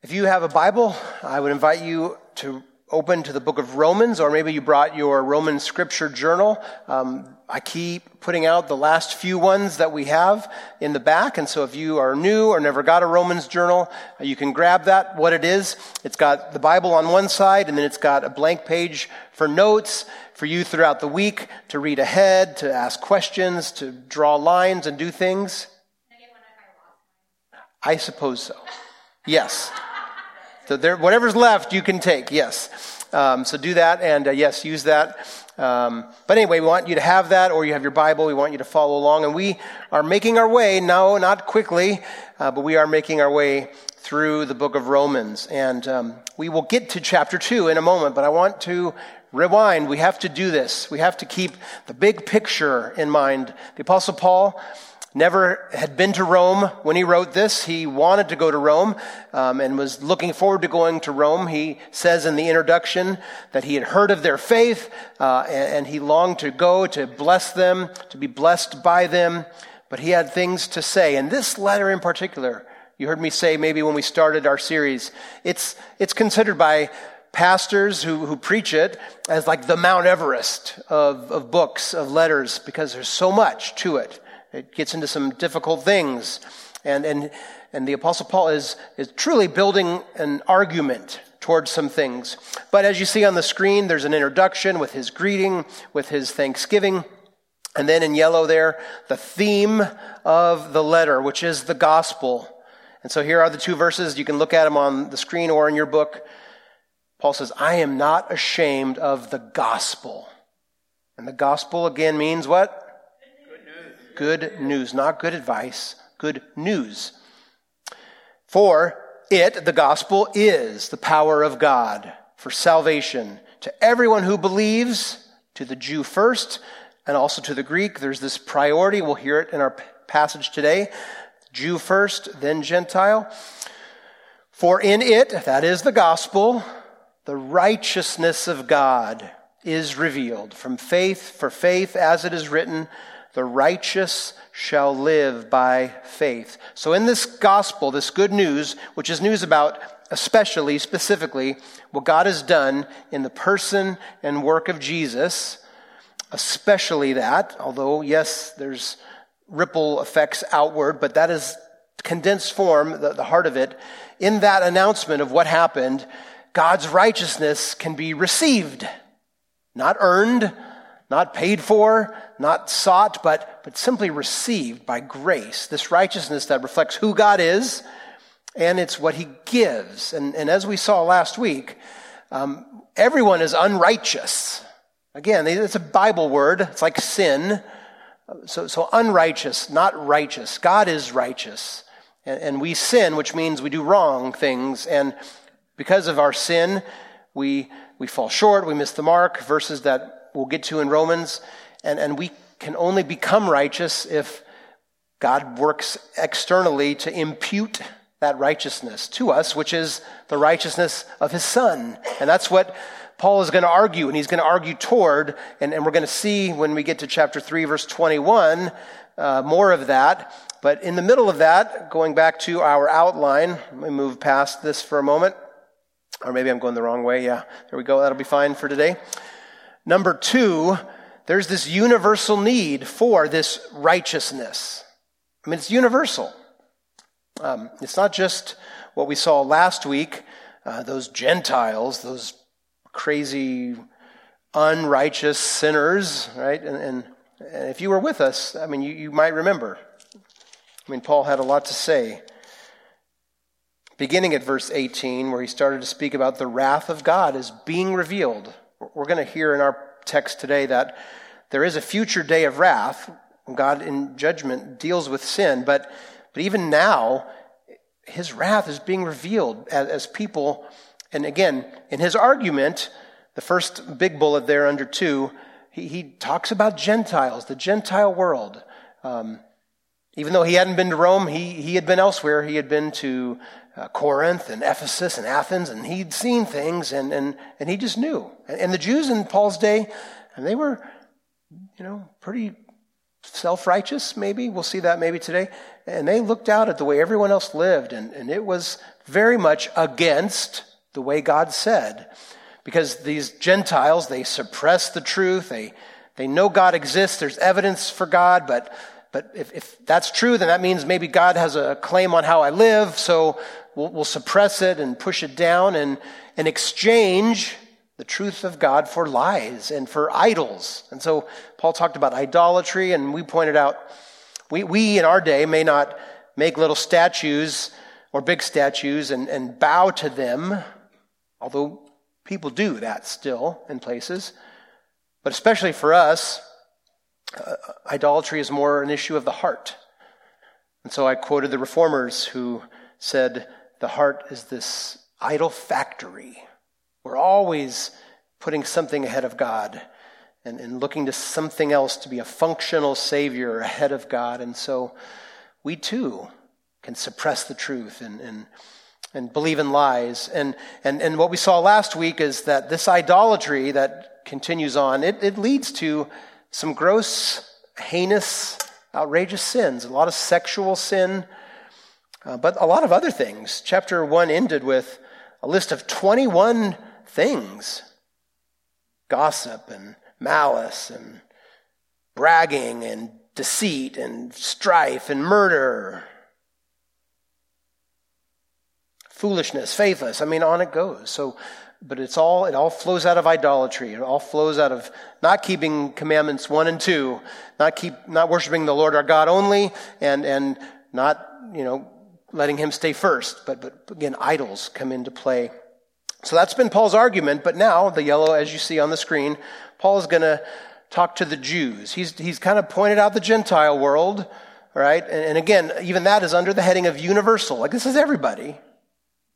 If you have a Bible, I would invite you to open to the book of Romans, or maybe you brought your Roman scripture journal. Um, I keep putting out the last few ones that we have in the back, and so if you are new or never got a Romans journal, you can grab that. What it is, it's got the Bible on one side, and then it's got a blank page for notes for you throughout the week to read ahead, to ask questions, to draw lines and do things. I suppose so. Yes. So there, whatever's left, you can take. Yes. Um, so do that, and uh, yes, use that. Um, but anyway, we want you to have that, or you have your Bible. We want you to follow along, and we are making our way. No, not quickly, uh, but we are making our way through the book of Romans, and um, we will get to chapter two in a moment. But I want to rewind. We have to do this. We have to keep the big picture in mind. The Apostle Paul never had been to Rome when he wrote this. He wanted to go to Rome um, and was looking forward to going to Rome. He says in the introduction that he had heard of their faith uh, and, and he longed to go to bless them, to be blessed by them. But he had things to say. And this letter in particular, you heard me say maybe when we started our series, it's, it's considered by pastors who, who preach it as like the Mount Everest of, of books, of letters, because there's so much to it. It gets into some difficult things. And, and, and the Apostle Paul is, is truly building an argument towards some things. But as you see on the screen, there's an introduction with his greeting, with his thanksgiving. And then in yellow there, the theme of the letter, which is the gospel. And so here are the two verses. You can look at them on the screen or in your book. Paul says, I am not ashamed of the gospel. And the gospel again means what? Good news, not good advice, good news. For it, the gospel, is the power of God for salvation to everyone who believes, to the Jew first, and also to the Greek. There's this priority. We'll hear it in our passage today. Jew first, then Gentile. For in it, that is the gospel, the righteousness of God is revealed from faith for faith, as it is written, the righteous shall live by faith. So, in this gospel, this good news, which is news about especially, specifically, what God has done in the person and work of Jesus, especially that, although, yes, there's ripple effects outward, but that is condensed form, the, the heart of it. In that announcement of what happened, God's righteousness can be received, not earned, not paid for, not sought, but, but simply received by grace. This righteousness that reflects who God is, and it's what He gives. And, and as we saw last week, um, everyone is unrighteous. Again, it's a Bible word. It's like sin. So, so unrighteous, not righteous. God is righteous. And, and we sin, which means we do wrong things. And because of our sin, we, we fall short, we miss the mark. Verses that we'll get to in Romans. And, and we can only become righteous if God works externally to impute that righteousness to us, which is the righteousness of his son. And that's what Paul is going to argue, and he's going to argue toward, and, and we're going to see when we get to chapter 3, verse 21, uh, more of that. But in the middle of that, going back to our outline, let me move past this for a moment. Or maybe I'm going the wrong way. Yeah, there we go. That'll be fine for today. Number two, there's this universal need for this righteousness. I mean, it's universal. Um, it's not just what we saw last week, uh, those Gentiles, those crazy, unrighteous sinners, right? And, and, and if you were with us, I mean, you, you might remember. I mean, Paul had a lot to say. Beginning at verse 18, where he started to speak about the wrath of God is being revealed we're going to hear in our text today that there is a future day of wrath when God in judgment deals with sin, but, but even now, his wrath is being revealed as, as people. And again, in his argument, the first big bullet there under two, he, he talks about Gentiles, the Gentile world. Um, even though he hadn't been to Rome, he, he had been elsewhere. He had been to uh, Corinth and Ephesus and Athens, and he'd seen things, and, and, and he just knew. And, and the Jews in Paul's day, and they were, you know, pretty self righteous, maybe. We'll see that maybe today. And they looked out at the way everyone else lived, and, and it was very much against the way God said. Because these Gentiles, they suppress the truth, they, they know God exists, there's evidence for God, but, but if, if that's true, then that means maybe God has a claim on how I live, so we'll, we'll suppress it and push it down and, and exchange the truth of God for lies and for idols. And so Paul talked about idolatry, and we pointed out we, we in our day may not make little statues or big statues and, and bow to them, although people do that still in places. But especially for us, uh, idolatry is more an issue of the heart. And so I quoted the reformers who said, The heart is this idol factory we're always putting something ahead of God and, and looking to something else to be a functional Savior ahead of God. And so we too can suppress the truth and, and, and believe in lies. And, and, and what we saw last week is that this idolatry that continues on, it, it leads to some gross, heinous, outrageous sins, a lot of sexual sin, uh, but a lot of other things. Chapter 1 ended with a list of 21 things gossip and malice and bragging and deceit and strife and murder, foolishness, faithless. I mean, on it goes. So, but it's all, it all flows out of idolatry. It all flows out of not keeping commandments one and two, not keep, not worshiping the Lord our God only, and, and not, you know, letting him stay first. But, but again, idols come into play. So that's been Paul's argument, but now, the yellow, as you see on the screen, Paul is going to talk to the Jews. He's, he's kind of pointed out the Gentile world, right? And, and again, even that is under the heading of universal. Like this is everybody.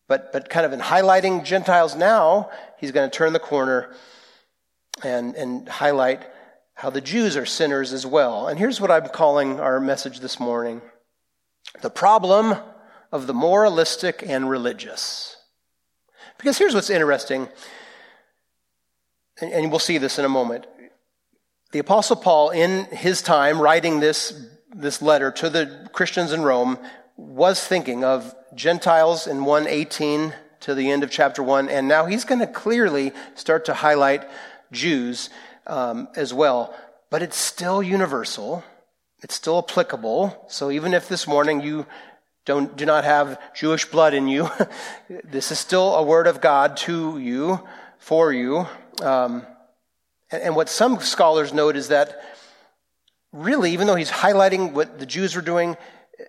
But, but kind of in highlighting Gentiles now, he's going to turn the corner and, and highlight how the Jews are sinners as well. And here's what I'm calling our message this morning the problem of the moralistic and religious. Because here's what's interesting, and we'll see this in a moment. The Apostle Paul, in his time writing this, this letter to the Christians in Rome, was thinking of Gentiles in 118 to the end of chapter 1, and now he's going to clearly start to highlight Jews um, as well. But it's still universal, it's still applicable. So even if this morning you don't, do not have Jewish blood in you. this is still a word of God to you, for you. Um, and, and what some scholars note is that really, even though he's highlighting what the Jews were doing,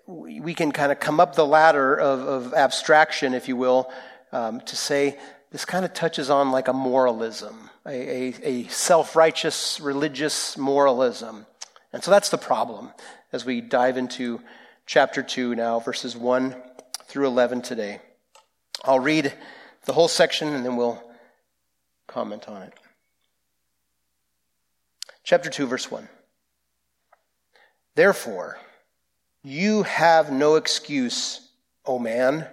we can kind of come up the ladder of, of abstraction, if you will, um, to say this kind of touches on like a moralism, a, a, a self righteous religious moralism. And so that's the problem as we dive into chapter 2 now, verses 1 through 11 today. I'll read the whole section and then we'll comment on it. Chapter 2, verse 1. Therefore, you have no excuse, O man,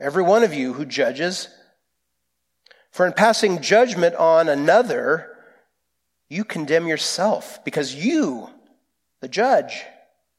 every one of you who judges. For in passing judgment on another, you condemn yourself, because you, the judge,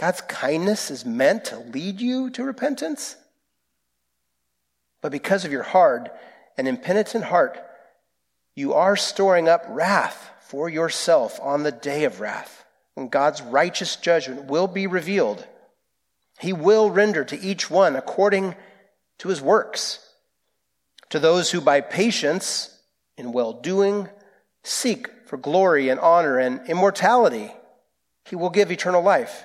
God's kindness is meant to lead you to repentance. But because of your hard and impenitent heart, you are storing up wrath for yourself on the day of wrath, when God's righteous judgment will be revealed. He will render to each one according to his works. To those who by patience in well doing seek for glory and honor and immortality, he will give eternal life.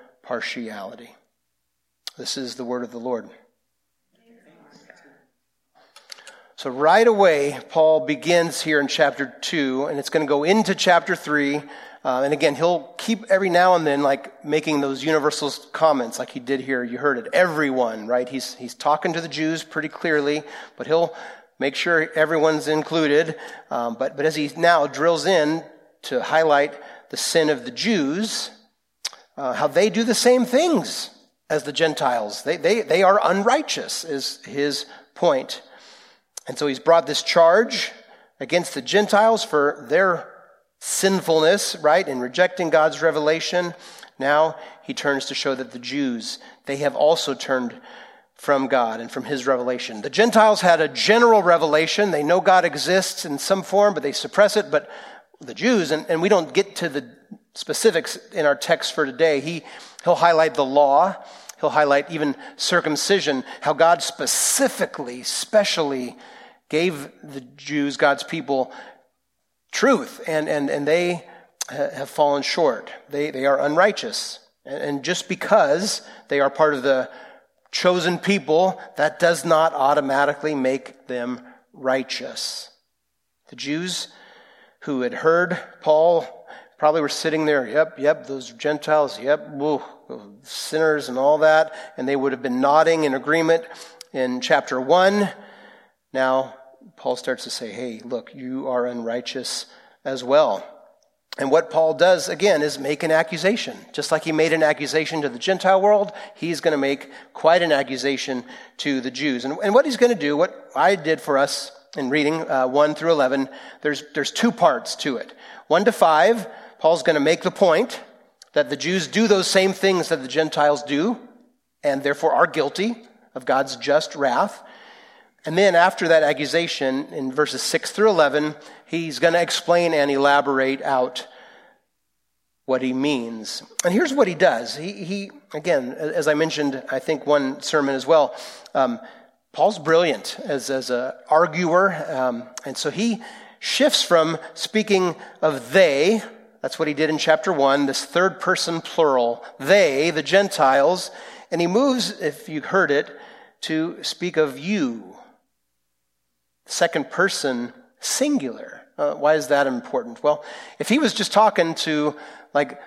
partiality. This is the word of the Lord. So, right away, Paul begins here in chapter 2, and it's going to go into chapter 3. Uh, and again, he'll keep every now and then like making those universal comments like he did here. You heard it. Everyone, right? He's, he's talking to the Jews pretty clearly, but he'll make sure everyone's included. Um, but, but as he now drills in to highlight the sin of the Jews, uh, how they do the same things as the Gentiles. They, they, they are unrighteous, is his point. And so he's brought this charge against the Gentiles for their sinfulness, right, in rejecting God's revelation. Now he turns to show that the Jews, they have also turned from God and from his revelation. The Gentiles had a general revelation. They know God exists in some form, but they suppress it. But the Jews, and, and we don't get to the specifics in our text for today, he, he'll highlight the law. He'll highlight even circumcision, how God specifically, specially gave the Jews, God's people, truth, and, and, and they have fallen short. They, they are unrighteous. And just because they are part of the chosen people, that does not automatically make them righteous. The Jews who had heard Paul probably were sitting there, yep, yep, those Gentiles, yep, woo, sinners and all that, and they would have been nodding in agreement in chapter 1. Now Paul starts to say, hey, look, you are unrighteous as well. And what Paul does, again, is make an accusation. Just like he made an accusation to the Gentile world, he's going to make quite an accusation to the Jews. And, and what he's going to do, what I did for us in reading uh, 1 through 11, there's, there's two parts to it. 1 to 5, Paul's going to make the point that the Jews do those same things that the Gentiles do, and therefore are guilty of God's just wrath. And then after that accusation, in verses 6 through 11, he's going to explain and elaborate out what he means. And here's what he does. He, he again, as I mentioned, I think one sermon as well, um, Paul's brilliant as, as an arguer. Um, and so he shifts from speaking of they, that's what he did in chapter 1, this third person plural, they, the Gentiles, and he moves, if you heard it, to speak of you, second person singular. Uh, why is that important? Well, if he was just talking to like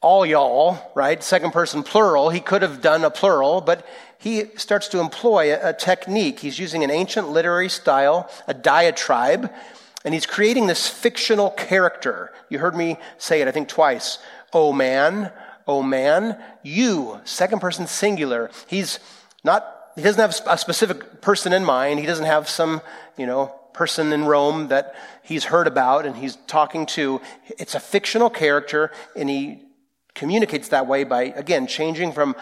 all y'all, right, second person plural, he could have done a plural, but he starts to employ a, a technique. He's using an ancient literary style, a diatribe, and he's creating this fictional character. You heard me say it, I think, twice. Oh man, oh man, you, second person singular. He's not he doesn't have a specific person in mind. He doesn't have some, you know, person in Rome that he's heard about and he's talking to. It's a fictional character and he communicates that way by, again, changing from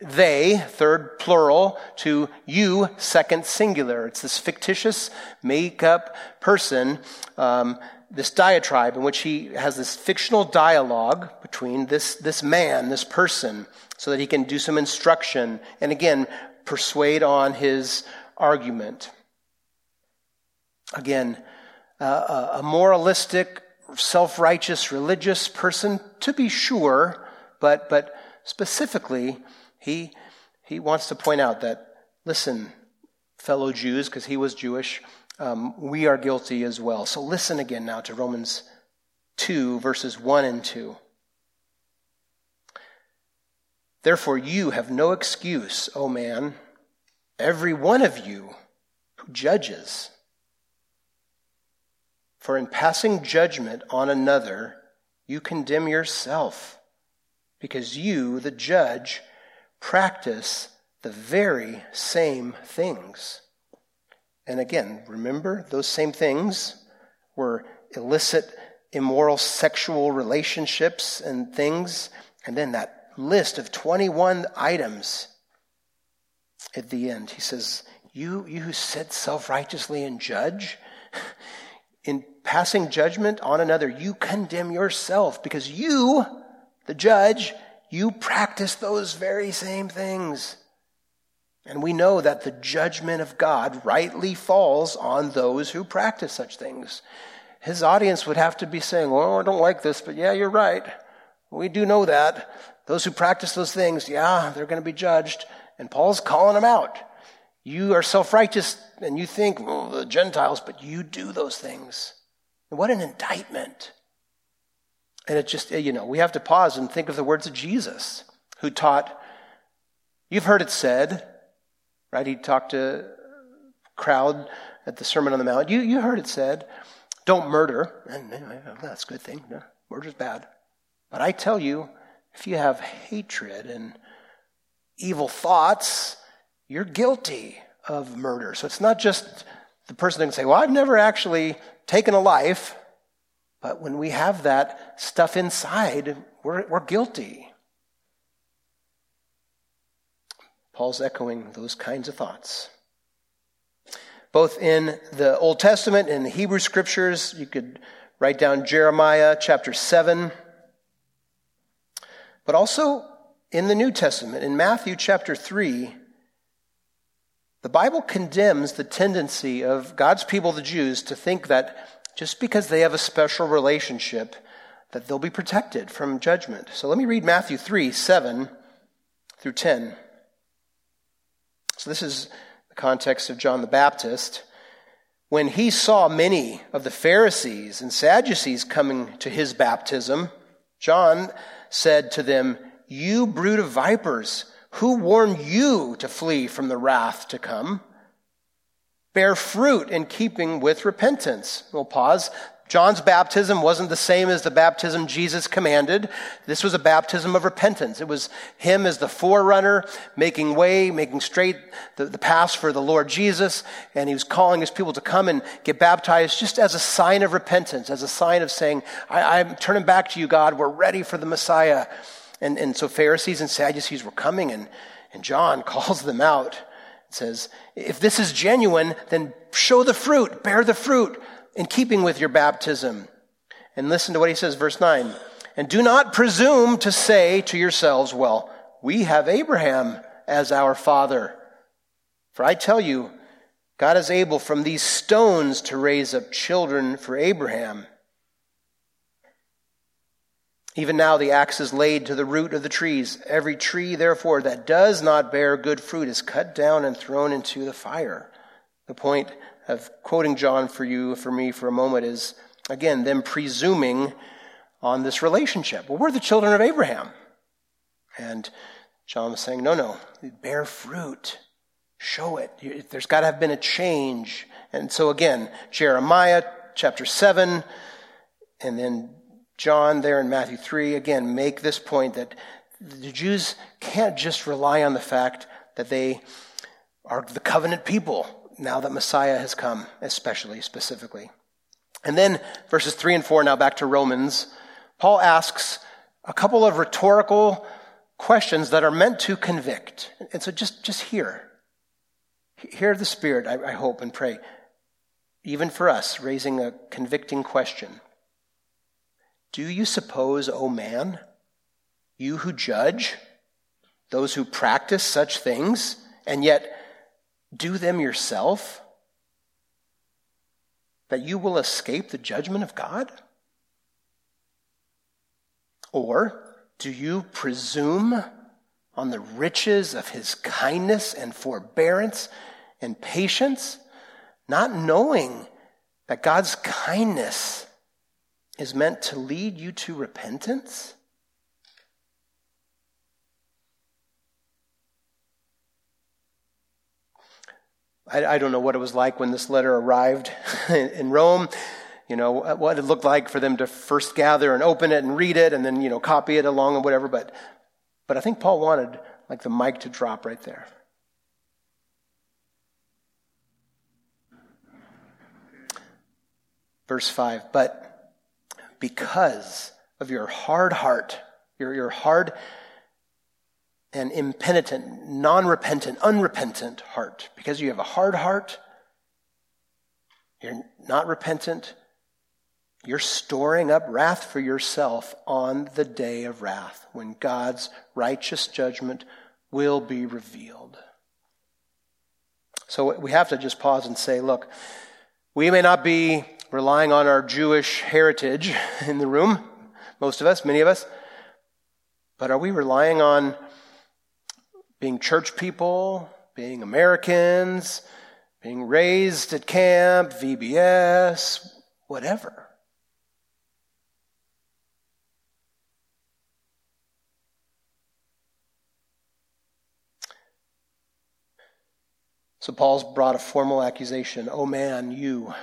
they, third plural, to you, second singular. It's this fictitious make up person, um, this diatribe in which he has this fictional dialogue between this, this man, this person, so that he can do some instruction. And again, persuade on his argument. Again, uh, a moralistic, self righteous, religious person, to be sure, but, but specifically, he, he wants to point out that, listen, fellow Jews, because he was Jewish, um, we are guilty as well. So listen again now to Romans 2, verses 1 and 2. Therefore, you have no excuse, O man, every one of you who judges. For in passing judgment on another, you condemn yourself, because you, the judge, practice the very same things. And again, remember, those same things were illicit, immoral sexual relationships and things, and then that list of 21 items at the end. He says, You, you who sit self righteously and judge, in passing judgment on another, you condemn yourself because you, the judge, you practice those very same things. And we know that the judgment of God rightly falls on those who practice such things. His audience would have to be saying, Well, I don't like this, but yeah, you're right. We do know that. Those who practice those things, yeah, they're going to be judged. And Paul's calling them out. You are self righteous and you think, well, the Gentiles, but you do those things. And what an indictment. And it just, you know, we have to pause and think of the words of Jesus, who taught, you've heard it said, right? He talked to crowd at the Sermon on the Mount. You, you heard it said, don't murder. And anyway, that's a good thing. No, murder's bad. But I tell you, if you have hatred and evil thoughts, you're guilty of murder. So it's not just the person that can say, Well, I've never actually taken a life. But when we have that stuff inside, we're, we're guilty. Paul's echoing those kinds of thoughts. Both in the Old Testament and the Hebrew scriptures, you could write down Jeremiah chapter 7, but also in the New Testament, in Matthew chapter 3, the Bible condemns the tendency of God's people, the Jews, to think that just because they have a special relationship, that they'll be protected from judgment. So let me read Matthew 3 7 through 10. So this is the context of John the Baptist. When he saw many of the Pharisees and Sadducees coming to his baptism, John said to them, You brood of vipers, who warned you to flee from the wrath to come? Bear fruit in keeping with repentance. We'll pause. John's baptism wasn't the same as the baptism Jesus commanded. This was a baptism of repentance. It was him as the forerunner, making way, making straight the, the path for the Lord Jesus. And he was calling his people to come and get baptized just as a sign of repentance, as a sign of saying, I, am turning back to you, God. We're ready for the Messiah. And, and so Pharisees and Sadducees were coming, and, and John calls them out and says, If this is genuine, then show the fruit, bear the fruit in keeping with your baptism. And listen to what he says, verse 9. And do not presume to say to yourselves, well, we have Abraham as our father. For I tell you, God is able from these stones to raise up children for Abraham. Even now the axe is laid to the root of the trees. Every tree, therefore, that does not bear good fruit is cut down and thrown into the fire. The point of quoting John for you, for me, for a moment is, again, them presuming on this relationship. Well, we're the children of Abraham. And John was saying, no, no, bear fruit. Show it. There's got to have been a change. And so again, Jeremiah chapter 7, and then John there in Matthew 3, again, make this point that the Jews can't just rely on the fact that they are the covenant people now that Messiah has come, especially, specifically. And then verses 3 and 4, now back to Romans, Paul asks a couple of rhetorical questions that are meant to convict. And so just, just hear. Hear the Spirit, I, I hope, and pray. Even for us, raising a convicting question. Do you suppose, O oh man, you who judge, those who practice such things, and yet do them yourself, that you will escape the judgment of God? Or do you presume on the riches of his kindness and forbearance and patience, not knowing that God's kindness is meant to lead you to repentance? I, I don't know what it was like when this letter arrived in Rome you know what it looked like for them to first gather and open it and read it and then you know copy it along and whatever but but i think paul wanted like the mic to drop right there verse 5 but because of your hard heart your, your hard and impenitent, non repentant, unrepentant heart. Because you have a hard heart, you're not repentant, You're storing up wrath for yourself on the day of wrath when God's righteous judgment will be revealed. So we have to just pause and say, look, we may not be relying on our Jewish heritage in the room, most of us, many of us, but are we relying on being church people, being Americans, being raised at camp, VBS, whatever? So Paul's brought a formal accusation. Oh man, you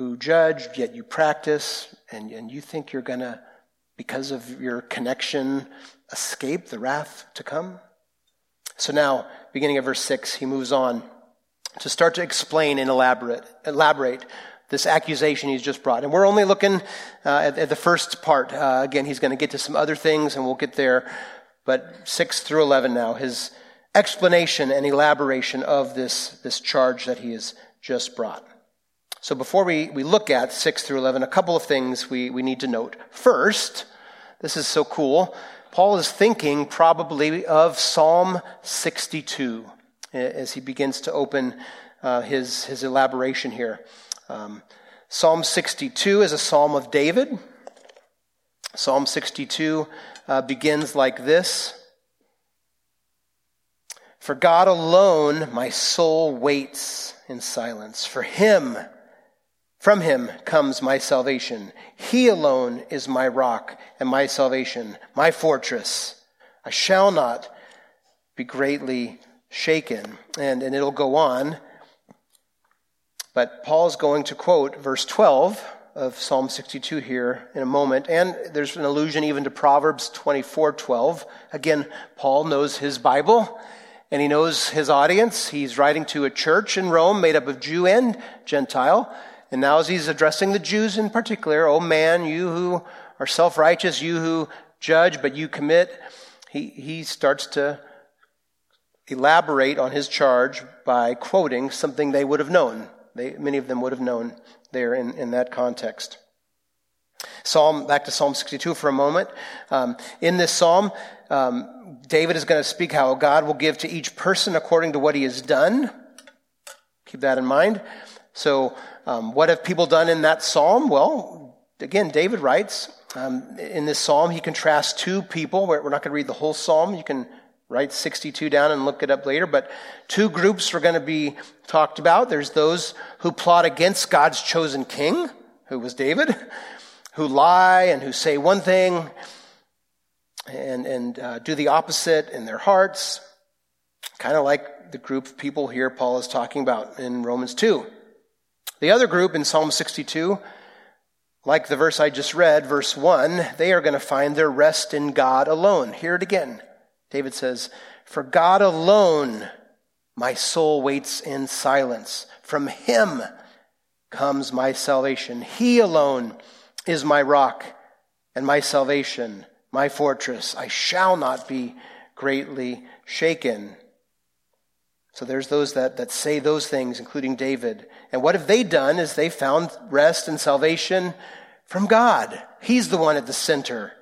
who judge, yet you practice, and, and you think you're going to, because of your connection, escape the wrath to come? So now, beginning of verse 6, he moves on to start to explain and elaborate, elaborate this accusation he's just brought. And we're only looking uh, at, at, the first part. Uh, again, he's going to get to some other things, and we'll get there. But 6 through 11 now, his explanation and elaboration of this, this charge that he has just brought. So before we, we look at 6 through 11, a couple of things we, we need to note. First, this is so cool. Paul is thinking probably of Psalm 62 as he begins to open uh, his, his elaboration here. Um, psalm 62 is a psalm of David. Psalm 62 uh, begins like this for God alone my soul waits in silence. For him, from him comes my salvation. He alone is my rock and my salvation, my fortress. I shall not be greatly shaken. And, and it'll go on. But Paul's going to quote verse 12 of Psalm 62 here in a moment. And there's an allusion even to Proverbs 24 12. Again, Paul knows his Bible and he knows his audience. He's writing to a church in Rome made up of Jew and Gentile. And now, as he's addressing the Jews in particular, oh man, you who are self righteous, you who judge, but you commit, he, he starts to elaborate on his charge by quoting something they would have known. They, many of them would have known there in, in that context. Psalm, back to Psalm 62 for a moment. Um, in this psalm, um, David is going to speak how God will give to each person according to what he has done. Keep that in mind. So, um, what have people done in that psalm? Well, again, David writes um, in this psalm, he contrasts two people. We're not going to read the whole psalm. You can write 62 down and look it up later. But two groups are going to be talked about. There's those who plot against God's chosen king, who was David, who lie and who say one thing and, and uh, do the opposite in their hearts, kind of like the group of people here Paul is talking about in Romans 2. The other group in Psalm 62, like the verse I just read, verse 1, they are going to find their rest in God alone. Hear it again. David says, For God alone my soul waits in silence. From him comes my salvation. He alone is my rock and my salvation my fortress. I shall not be greatly shaken. So there's those that, that say those things, including David. And what have they done is they found rest and salvation from God. He's the one at the center.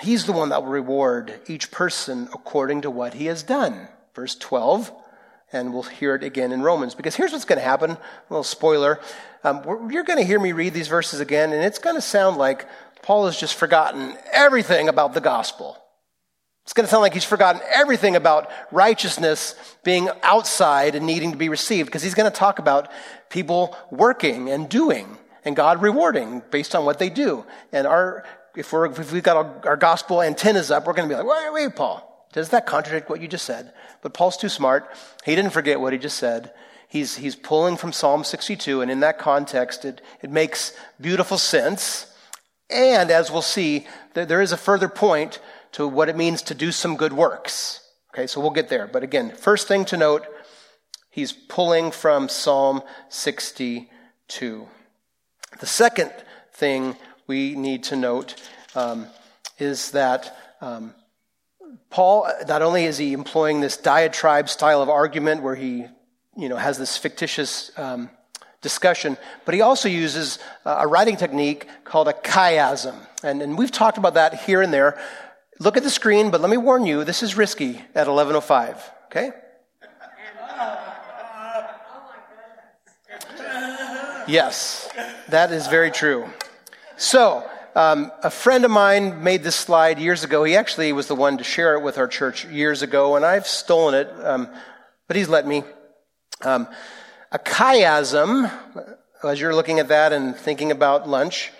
He's the one that will reward each person according to what he has done. Verse 12, and we'll hear it again in Romans. Because here's what's going to happen. A little spoiler. Um, you're going to hear me read these verses again, and it's going to sound like Paul has just forgotten everything about the gospel. It's going to sound like he's forgotten everything about righteousness being outside and needing to be received because he's going to talk about people working and doing and God rewarding based on what they do. And our, if, we're, if we've got our, our gospel antennas up, we're going to be like, wait, wait, Paul, does that contradict what you just said? But Paul's too smart. He didn't forget what he just said. He's, he's pulling from Psalm 62, and in that context, it, it makes beautiful sense. And as we'll see, there is a further point to what it means to do some good works. Okay, so we'll get there. But again, first thing to note, he's pulling from Psalm 62. The second thing we need to note um, is that um, Paul, not only is he employing this diatribe style of argument where he, you know, has this fictitious um, discussion. But he also uses a writing technique called a chiasm. And, and we've talked about that here and there. Look at the screen, but let me warn you, this is risky at 11.05, okay? Yes, that is very true. So, um, a friend of mine made this slide years ago. He actually was the one to share it with our church years ago, and I've stolen it, um, but he's let me. Um, a chiasm, as you're looking at that and thinking about lunch,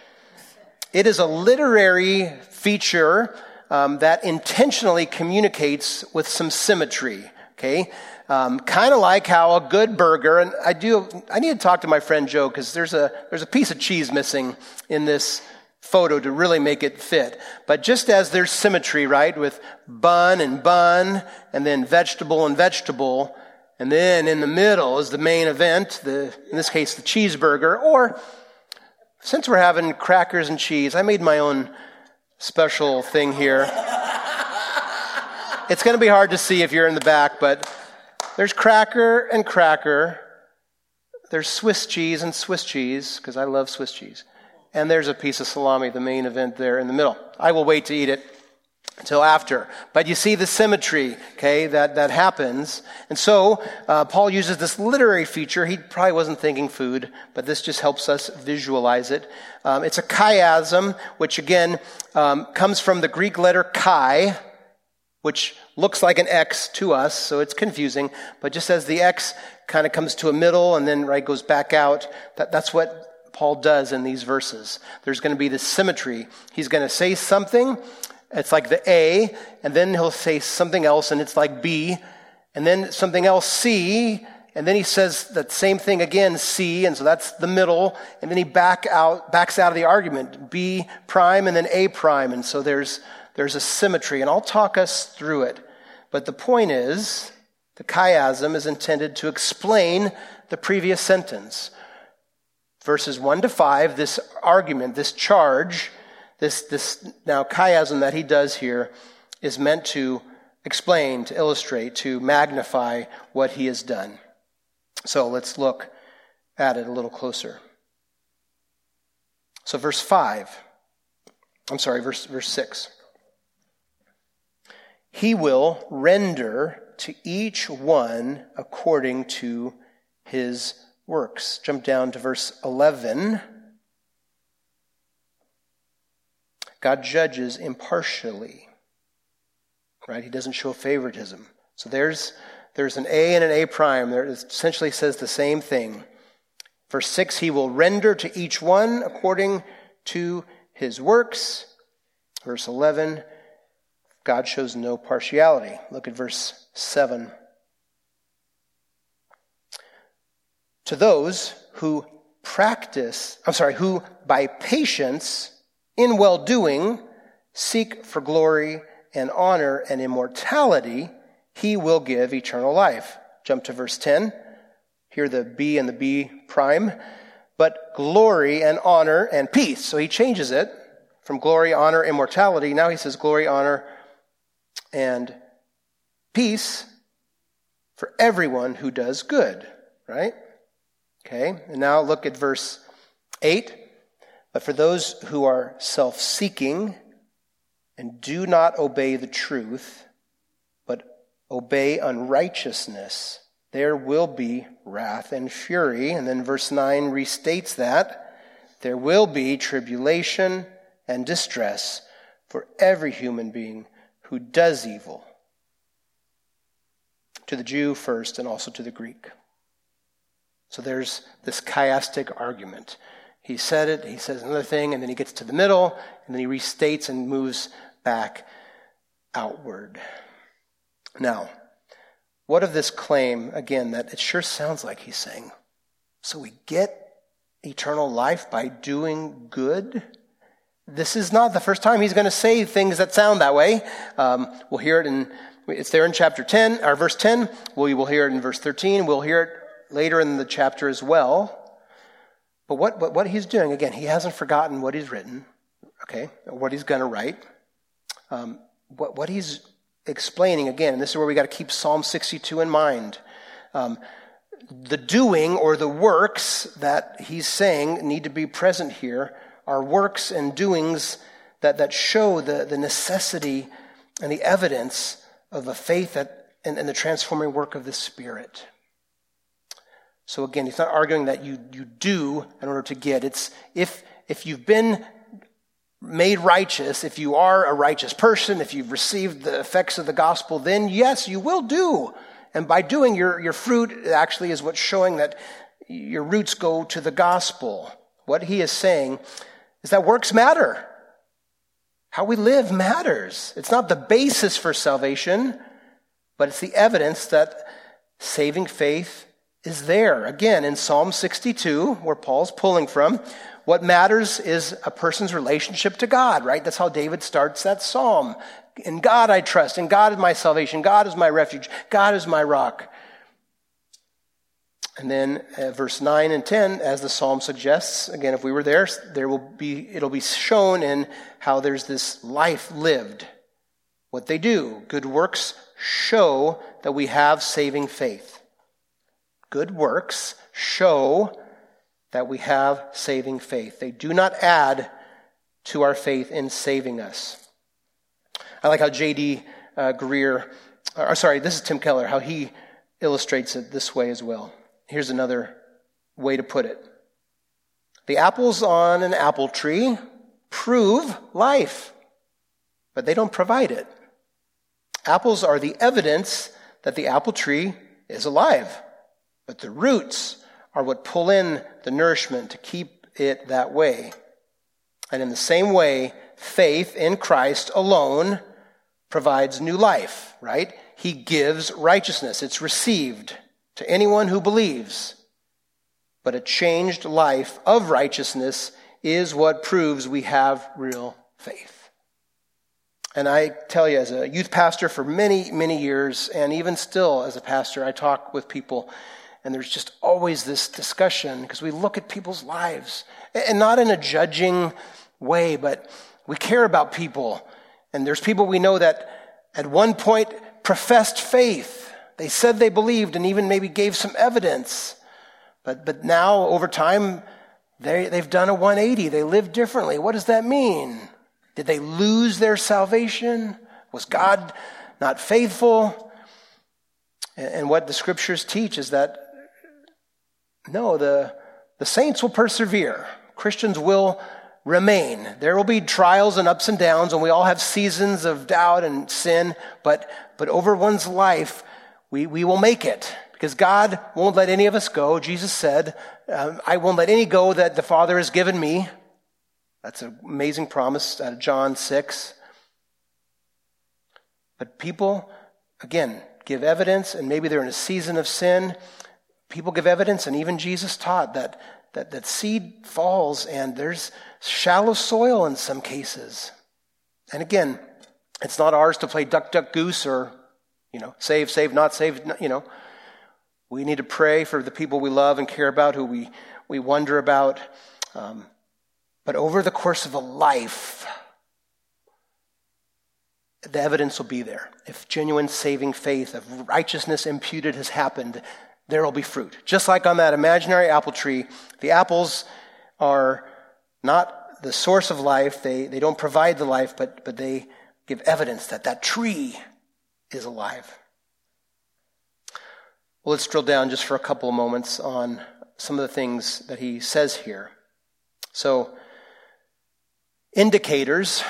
it is a literary feature um, that intentionally communicates with some symmetry. Okay, um, kind of like how a good burger, and I do, I need to talk to my friend Joe because there's a, there's a piece of cheese missing in this photo to really make it fit. But just as there's symmetry, right, with bun and bun, and then vegetable and vegetable, and then in the middle is the main event, the, in this case, the cheeseburger, or since we're having crackers and cheese, I made my own special thing here. it's going to be hard to see if you're in the back, but there's cracker and cracker. There's Swiss cheese and Swiss cheese, because I love Swiss cheese. And there's a piece of salami, the main event there in the middle. I will wait to eat it until after. But you see the symmetry, okay, that, that happens. And so, uh, Paul uses this literary feature. He probably wasn't thinking food, but this just helps us visualize it. Um, it's a chiasm, which again um, comes from the Greek letter chi, which looks like an X to us, so it's confusing. But just as the X kind of comes to a middle and then right goes back out, that, that's what Paul does in these verses. There's going to be this symmetry. He's going to say something, it's like the A, and then he'll say something else, and it's like B, and then something else C, and then he says that same thing again, C, and so that's the middle, and then he back out, backs out of the argument, B prime and then A prime, and so there's there's a symmetry, and I'll talk us through it. But the point is, the chiasm is intended to explain the previous sentence. Verses 1 to 5, this argument, this charge, this, this now chiasm that he does here is meant to explain, to illustrate, to magnify what he has done. So let's look at it a little closer. So, verse 5, I'm sorry, verse, verse 6. He will render to each one according to his works. Jump down to verse 11. God judges impartially, right? He doesn't show favoritism. So there's, there's an A and an A prime. There essentially says the same thing. Verse 6 He will render to each one according to his works. Verse 11 God shows no partiality. Look at verse 7. To those who practice, I'm sorry, who by patience in well doing seek for glory and honor and immortality, he will give eternal life. Jump to verse 10. Here the B and the B prime. But glory and honor and peace. So he changes it from glory, honor, immortality. Now he says glory, honor, and peace for everyone who does good, right? Okay, and now look at verse 8. But for those who are self seeking and do not obey the truth, but obey unrighteousness, there will be wrath and fury. And then verse 9 restates that. There will be tribulation and distress for every human being who does evil, to the Jew first and also to the Greek. So there's this chiastic argument. He said it, he says another thing, and then he gets to the middle, and then he restates and moves back outward. Now, what of this claim, again, that it sure sounds like he's saying, so we get eternal life by doing good? This is not the first time he's going to say things that sound that way. Um, we'll hear it in, it's there in chapter 10, or verse 10. We will hear it in verse 13. We'll hear it later in the chapter as well. But what, what, what he's doing, again, he hasn't forgotten what he's written, okay, what he's going to write. Um, what, what he's explaining, again, and this is where we got to keep Psalm 62 in mind. Um, the doing or the works that he's saying need to be present here are works and doings that, that show the, the necessity and the evidence of the faith that, and, and the transforming work of the Spirit. So again, he's not arguing that you, you do in order to get. It's if, if you've been made righteous, if you are a righteous person, if you've received the effects of the gospel, then yes, you will do. And by doing your, your fruit actually is what's showing that your roots go to the gospel. What he is saying is that works matter. How we live matters. It's not the basis for salvation, but it's the evidence that saving faith is there. Again, in Psalm 62, where Paul's pulling from, what matters is a person's relationship to God, right? That's how David starts that psalm. In God I trust. In God is my salvation. God is my refuge. God is my rock. And then uh, verse 9 and 10, as the psalm suggests, again, if we were there, there will be, it'll be shown in how there's this life lived. What they do. Good works show that we have saving faith. Good works show that we have saving faith. They do not add to our faith in saving us. I like how J.D. Uh, Greear, or sorry, this is Tim Keller, how he illustrates it this way as well. Here's another way to put it The apples on an apple tree prove life, but they don't provide it. Apples are the evidence that the apple tree is alive, but the roots are what pull in the nourishment to keep it that way. And in the same way, faith in Christ alone provides new life, right? He gives righteousness. It's received to anyone who believes. But a changed life of righteousness is what proves we have real faith. And I tell you, as a youth pastor for many, many years, and even still as a pastor, I talk with people and there's just always this discussion because we look at people's lives and not in a judging way, but we care about people. And there's people we know that at one point professed faith. They said they believed and even maybe gave some evidence. But, but now, over time, they, they've done a 180. They live differently. What does that mean? Did they lose their salvation? Was God not faithful? And, and what the scriptures teach is that no, the, the saints will persevere. Christians will remain. There will be trials and ups and downs, and we all have seasons of doubt and sin, but, but over one's life, we, we will make it. Because God won't let any of us go. Jesus said, um, I won't let any go that the Father has given me. That's an amazing promise out of John 6. But people, again, give evidence, and maybe they're in a season of sin, People give evidence, and even Jesus taught that, that, that seed falls and there's shallow soil in some cases. And again, it's not ours to play duck, duck, goose or, you know, save, save, not save, you know. We need to pray for the people we love and care about, who we, we wonder about. Um, but over the course of a life, the evidence will be there. If genuine saving faith of righteousness imputed has happened, there will be fruit. Just like on that imaginary apple tree, the apples are not the source of life. They, they don't provide the life, but, but they give evidence that that tree is alive. Well, let's drill down just for a couple of moments on some of the things that he says here. So, indicators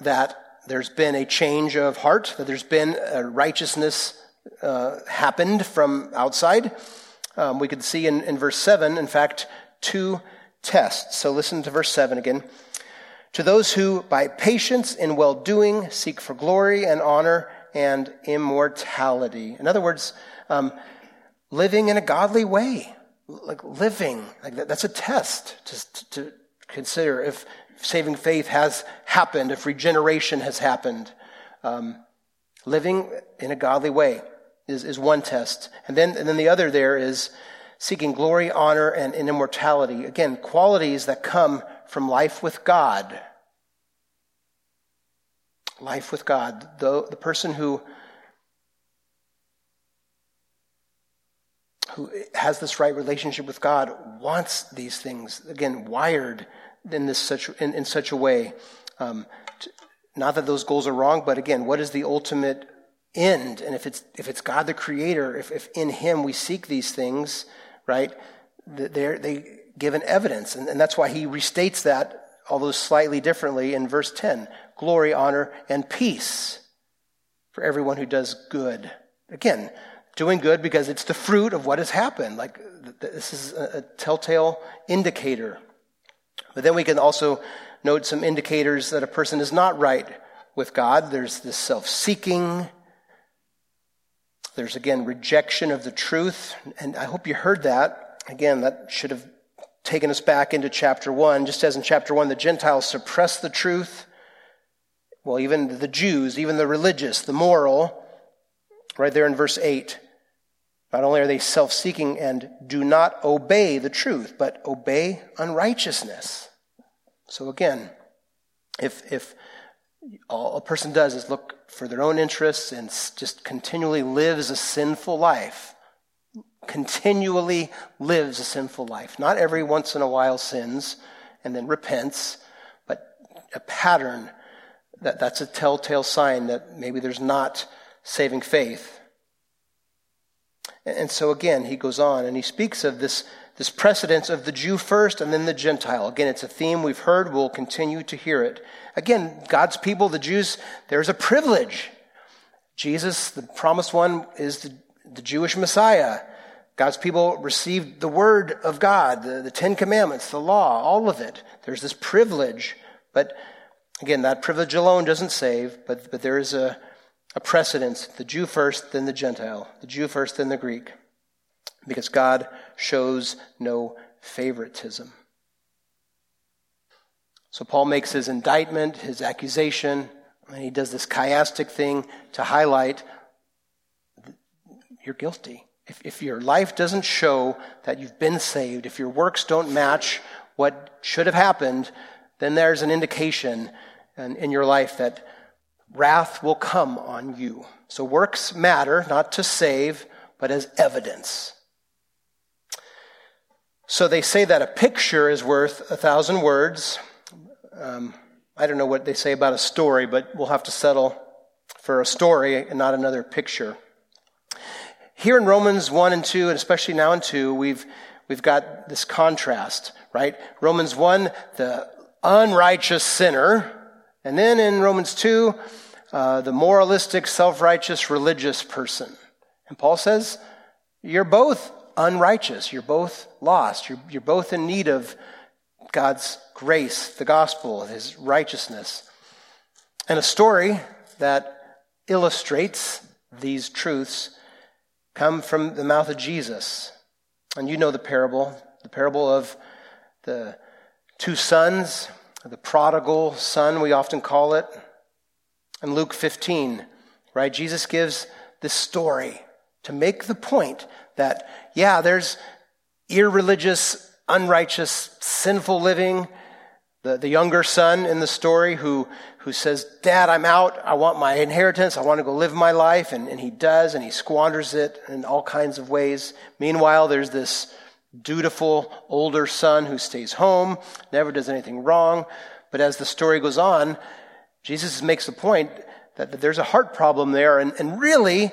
that there's been a change of heart, that there's been a righteousness uh, happened from outside. Um, we could see in, in verse 7, in fact, two tests. So listen to verse 7 again. To those who, by patience in well doing, seek for glory and honor and immortality. In other words, um, living in a godly way. Like living, like that, that's a test to, to consider if saving faith has happened, if regeneration has happened. Um, living in a godly way is, is one test. And then, and then the other there is seeking glory, honor, and, and immortality. Again, qualities that come from life with God. Life with God. The, the person who who has this right relationship with God, wants these things, again, wired in, this such, in, in such a way. Um, to, not that those goals are wrong, but again, what is the ultimate end? And if it's, if it's God the Creator, if, if in Him we seek these things, right, they they give an evidence. And, and that's why He restates that, although slightly differently, in verse 10 glory, honor, and peace for everyone who does good. Again, doing good because it's the fruit of what has happened. Like, this is a telltale indicator. But then we can also note some indicators that a person is not right with God. There's this self seeking. There's again rejection of the truth. And I hope you heard that. Again, that should have taken us back into chapter 1. Just as in chapter 1, the Gentiles suppress the truth. Well, even the Jews, even the religious, the moral, right there in verse 8. Not only are they self seeking and do not obey the truth, but obey unrighteousness. So again, if, if all a person does is look for their own interests and just continually lives a sinful life, continually lives a sinful life, not every once in a while sins and then repents, but a pattern that, that's a telltale sign that maybe there's not saving faith. And so again, he goes on and he speaks of this this precedence of the Jew first and then the Gentile. Again, it's a theme we've heard. We'll continue to hear it. Again, God's people, the Jews, there's a privilege. Jesus, the promised one, is the, the Jewish Messiah. God's people received the word of God, the, the Ten Commandments, the law, all of it. There's this privilege. But again, that privilege alone doesn't save, but, but there is a, a precedence the Jew first, then the Gentile, the Jew first, then the Greek because God shows no favoritism. So Paul makes his indictment, his accusation, and he does this chiastic thing to highlight you're guilty. If, if your life doesn't show that you've been saved, if your works don't match what should have happened, then there's an indication in, in your life that wrath will come on you. So works matter, not to save, but as evidence. So they say that a picture is worth a thousand words. Um, I don't know what they say about a story, but we'll have to settle for a story and not another picture. Here in Romans 1 and 2, and especially now in 2, we've, we've got this contrast, right? Romans 1, the unrighteous sinner. And then in Romans 2, uh, the moralistic, self righteous, religious person. And Paul says, You're both unrighteous. You're both lost. You're, you're both in need of God's grace, the gospel, his righteousness. And a story that illustrates these truths come from the mouth of Jesus. And you know the parable, the parable of the two sons, the prodigal son, we often call it. In Luke 15, right, Jesus gives this story to make the point that, yeah, there's irreligious, unrighteous, sinful living. The, the younger son in the story who, who says, Dad, I'm out. I want my inheritance. I want to go live my life. And, and he does, and he squanders it in all kinds of ways. Meanwhile, there's this dutiful older son who stays home, never does anything wrong. But as the story goes on, Jesus makes the point that, that there's a heart problem there. And, and really,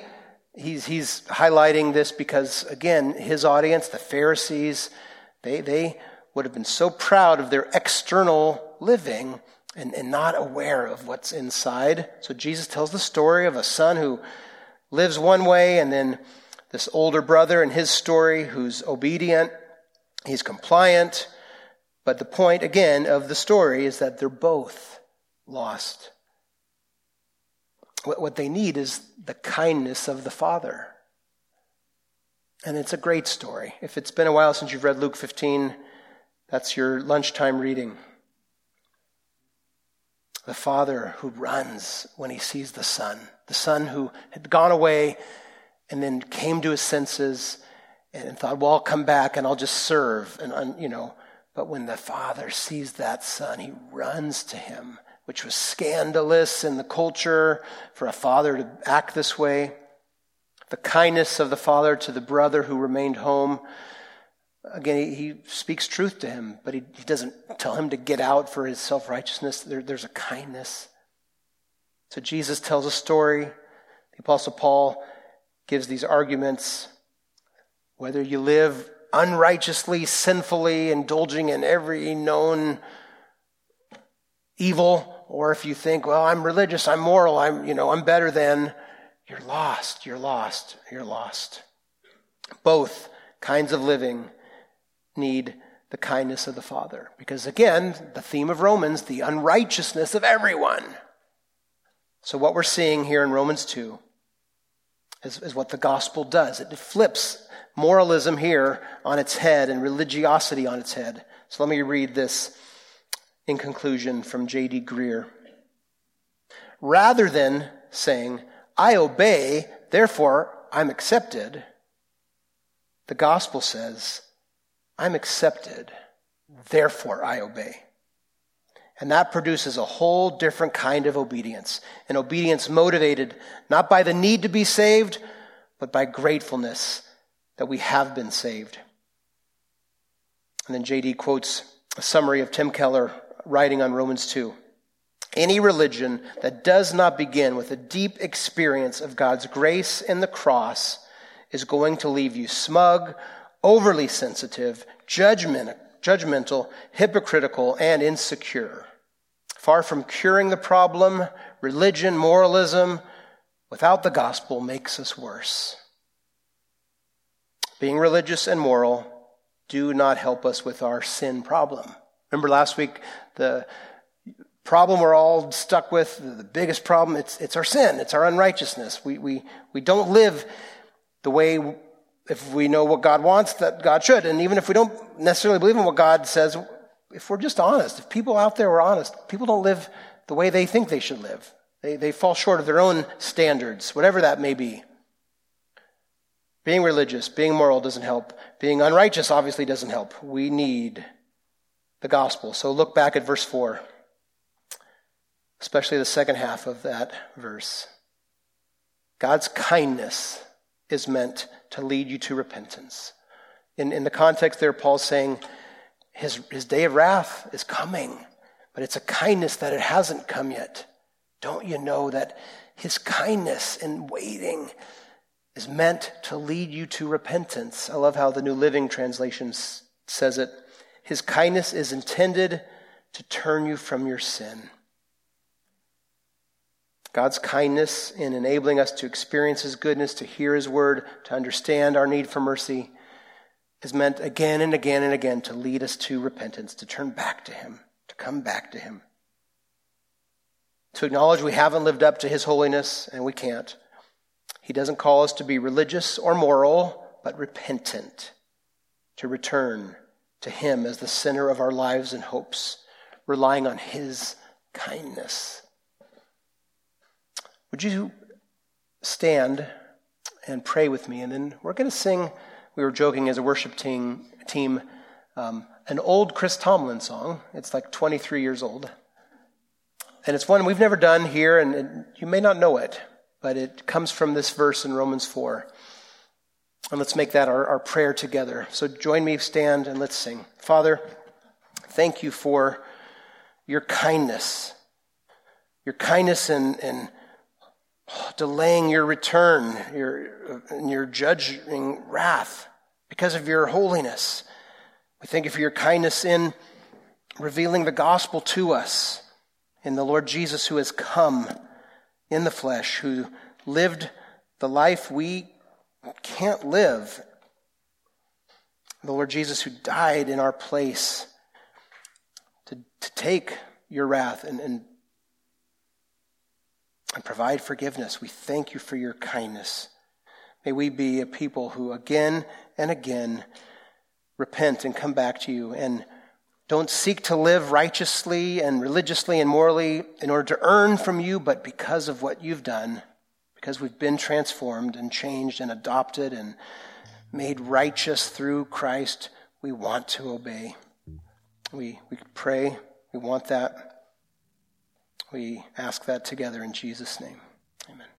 he's, he's highlighting this because, again, his audience, the Pharisees, they, they would have been so proud of their external living and, and not aware of what's inside. So Jesus tells the story of a son who lives one way and then this older brother and his story who's obedient, he's compliant. But the point, again, of the story is that they're both lost. What they need is the kindness of the Father. And it's a great story. If it's been a while since you've read Luke 15, that's your lunchtime reading. The father who runs when he sees the son, the son who had gone away and then came to his senses and thought, well, I'll come back and I'll just serve. And, you know, but when the father sees that son, he runs to him which was scandalous in the culture for a father to act this way. the kindness of the father to the brother who remained home. Again, he, he speaks truth to him, but he, he, doesn't tell him to get out for his self righteousness. There, there's a kindness. So Jesus tells a story. The Apostle Paul gives these arguments. Whether you live unrighteously, sinfully, indulging in every known evil, or if you think, well, I'm religious, I'm moral, I'm, you know, I'm better than, you're lost, you're lost, you're lost. Both kinds of living need the kindness of the Father. Because again, the theme of Romans, the unrighteousness of everyone. So, what we're seeing here in Romans 2 is, is what the gospel does it flips moralism here on its head and religiosity on its head. So, let me read this in conclusion from J.D. Greear. Rather than saying, I obey, therefore I'm accepted, the gospel says, I'm accepted, therefore I obey. And that produces a whole different kind of obedience. An obedience motivated not by the need to be saved, but by gratefulness that we have been saved. And then JD quotes a summary of Tim Keller writing on Romans 2. Any religion that does not begin with a deep experience of God's grace in the cross is going to leave you smug, overly sensitive, judgment, judgmental, hypocritical, and insecure. Far from curing the problem, religion, moralism, without the gospel makes us worse. Being religious and moral do not help us with our sin problem. Remember last week, the problem we're all stuck with, the biggest problem, it's, it's our sin, it's our unrighteousness. We, we, we don't live the way if we know what God wants, that God should. And even if we don't necessarily believe in what God says, if we're just honest, if people out there were honest, people don't live the way they think they should live. They, they fall short of their own standards, whatever that may be. Being religious, being moral doesn't help. Being unrighteous obviously doesn't help. We need the gospel. So look back at verse 4, especially the second half of that verse. God's kindness is meant to lead you to repentance. In, in the context there, Paul's saying his, his day of wrath is coming, but it's a kindness that it hasn't come yet. Don't you know that his kindness in waiting is meant to lead you to repentance? I love how the New Living Translation says it. His kindness is intended to turn you from your sin. God's kindness in enabling us to experience His goodness, to hear His word, to understand our need for mercy, is meant again and again and again to lead us to repentance, to turn back to Him, to come back to Him. To acknowledge we haven't lived up to His holiness, and we can't. He doesn't call us to be religious or moral, but repentant, to return to Him as the center of our lives and hopes, relying on His kindness. Would you stand and pray with me? And then we're going to sing, we were joking as a worship team, team um, an old Chris Tomlin song. It's like 23 years old. And it's one we've never done here, and it, you may not know it, but it comes from this verse in Romans 4. And let's make that our, our prayer together. So join me, stand, and let's sing. Father, thank you for your kindness, your kindness in, and delaying your return, your, your judging wrath because of your holiness. We thank you for your kindness in revealing the gospel to us in the Lord Jesus who has come in the flesh, who lived the life we can't live. The Lord Jesus who died in our place to, to take your wrath and, and and provide forgiveness. We thank you for your kindness. May we be a people who again and again repent and come back to you and don't seek to live righteously and religiously and morally in order to earn from you, but because of what you've done, because we've been transformed and changed and adopted and made righteous through Christ, we want to obey. We, we pray, we want that. We ask that together in Jesus' name.